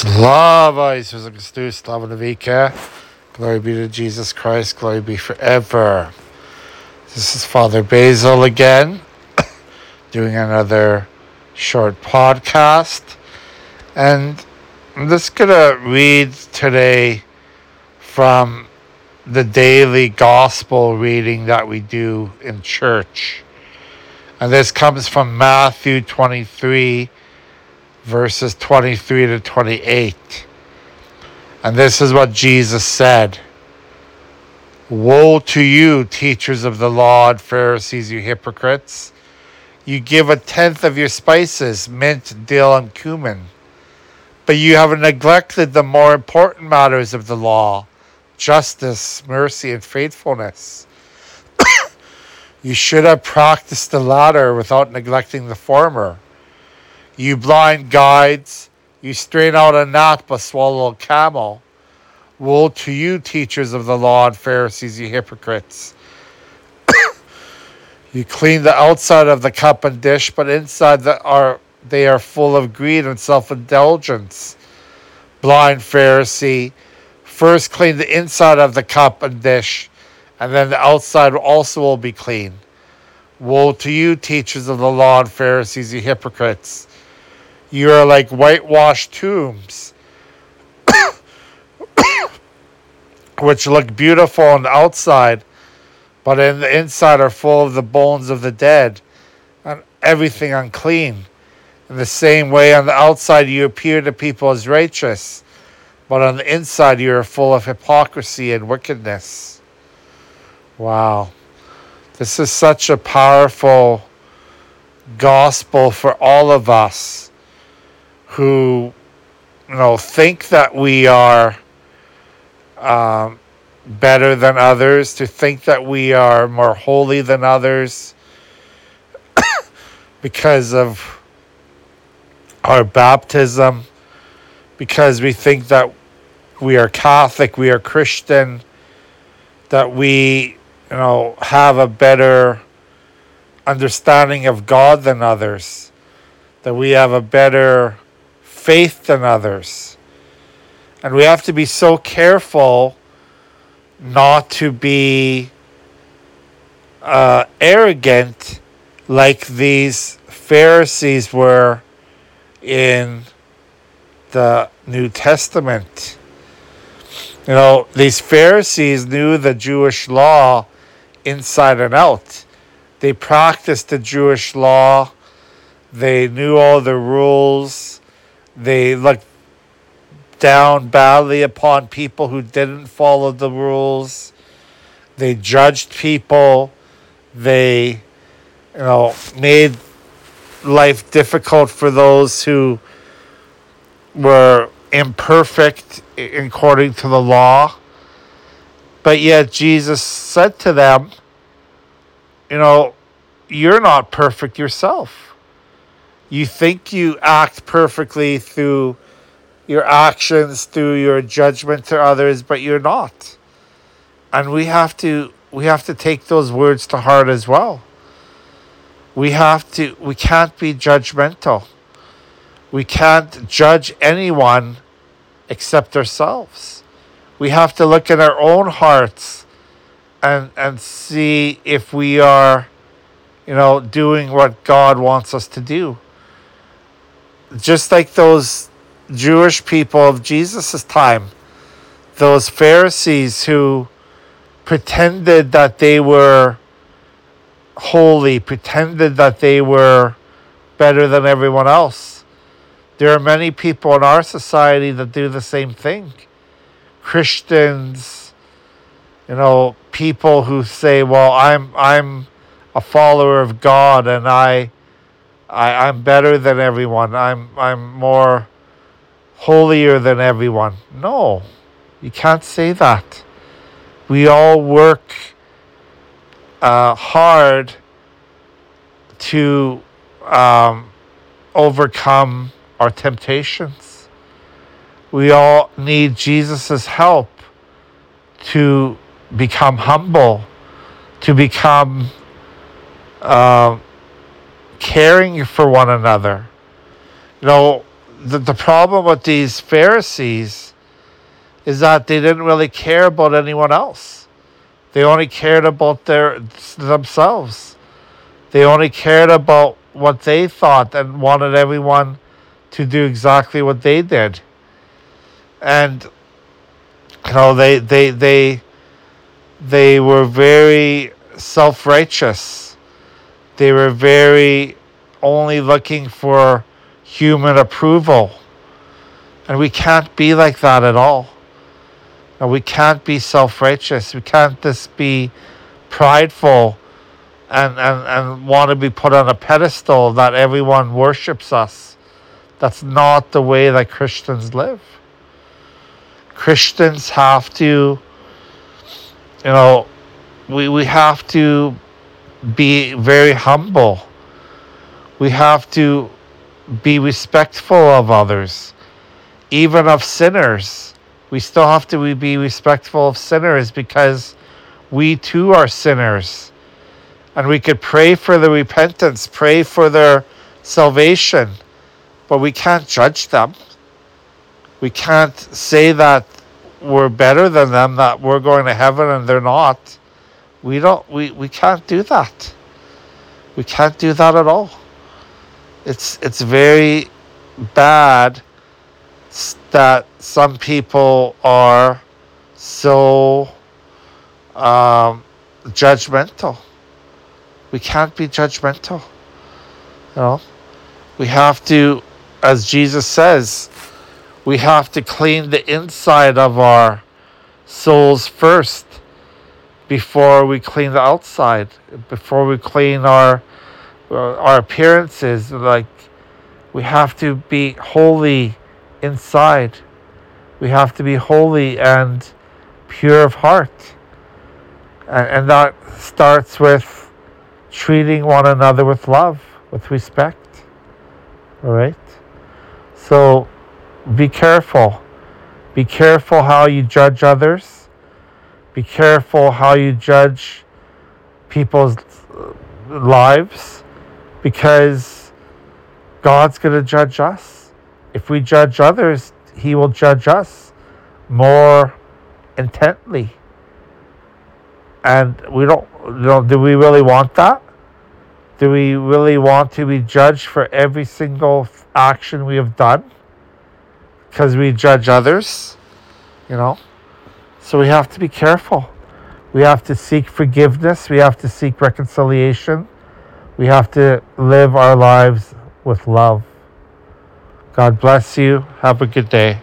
Slava Isus Christus, Slava Navika. Glory be to Jesus Christ, glory be forever. This is Father Basil again, doing another short podcast. And I'm just going to read today from the daily gospel reading that we do in church. And this comes from Matthew 23 verses 23 to 28. And this is what Jesus said Woe to you, teachers of the law and Pharisees, you hypocrites! You give a tenth of your spices, mint, dill, and cumin, but you have neglected the more important matters of the law justice, mercy, and faithfulness. you should have practiced the latter without neglecting the former. You blind guides, you strain out a gnat but swallow a camel. Woe to you, teachers of the law and Pharisees, you hypocrites! you clean the outside of the cup and dish, but inside the, are they are full of greed and self-indulgence. Blind Pharisee, first clean the inside of the cup and dish, and then the outside also will be clean. Woe to you, teachers of the law and Pharisees, you hypocrites! You are like whitewashed tombs, which look beautiful on the outside, but in the inside are full of the bones of the dead and everything unclean. In the same way, on the outside you appear to people as righteous, but on the inside you are full of hypocrisy and wickedness. Wow. This is such a powerful gospel for all of us who you know think that we are um, better than others, to think that we are more holy than others because of our baptism, because we think that we are Catholic, we are Christian, that we you know have a better understanding of God than others, that we have a better faith than others. And we have to be so careful not to be uh, arrogant like these Pharisees were in the New Testament. You know, these Pharisees knew the Jewish law inside and out. They practiced the Jewish law, they knew all the rules they looked down badly upon people who didn't follow the rules. They judged people. They, you know, made life difficult for those who were imperfect according to the law. But yet Jesus said to them, you know, you're not perfect yourself you think you act perfectly through your actions, through your judgment to others, but you're not. And we have to we have to take those words to heart as well. We have to we can't be judgmental. We can't judge anyone except ourselves. We have to look in our own hearts and and see if we are you know doing what God wants us to do just like those Jewish people of Jesus' time, those Pharisees who pretended that they were holy, pretended that they were better than everyone else. There are many people in our society that do the same thing. Christians, you know, people who say, "Well, I'm I'm a follower of God and I I, I'm better than everyone. I'm I'm more holier than everyone. No, you can't say that. We all work uh, hard to um, overcome our temptations. We all need Jesus' help to become humble, to become uh, caring for one another. You know, the, the problem with these Pharisees is that they didn't really care about anyone else. They only cared about their themselves. They only cared about what they thought and wanted everyone to do exactly what they did. And you know, they they they they were very self-righteous. They were very only looking for human approval. And we can't be like that at all. And we can't be self righteous. We can't just be prideful and, and, and want to be put on a pedestal that everyone worships us. That's not the way that Christians live. Christians have to, you know, we, we have to be very humble. We have to be respectful of others, even of sinners. We still have to be respectful of sinners because we too are sinners. And we could pray for the repentance, pray for their salvation, but we can't judge them. We can't say that we're better than them, that we're going to heaven and they're not. We don't we, we can't do that. We can't do that at all it's it's very bad that some people are so um, judgmental. We can't be judgmental. You know, we have to, as Jesus says, we have to clean the inside of our souls first before we clean the outside, before we clean our uh, our appearances like we have to be holy inside. We have to be holy and pure of heart. And, and that starts with treating one another with love with respect. All right? So be careful. Be careful how you judge others be careful how you judge people's lives because God's going to judge us. If we judge others, He will judge us more intently. And we don't, you know, do we really want that? Do we really want to be judged for every single action we have done? Because we judge others, you know? So we have to be careful. We have to seek forgiveness. We have to seek reconciliation. We have to live our lives with love. God bless you. Have a good day.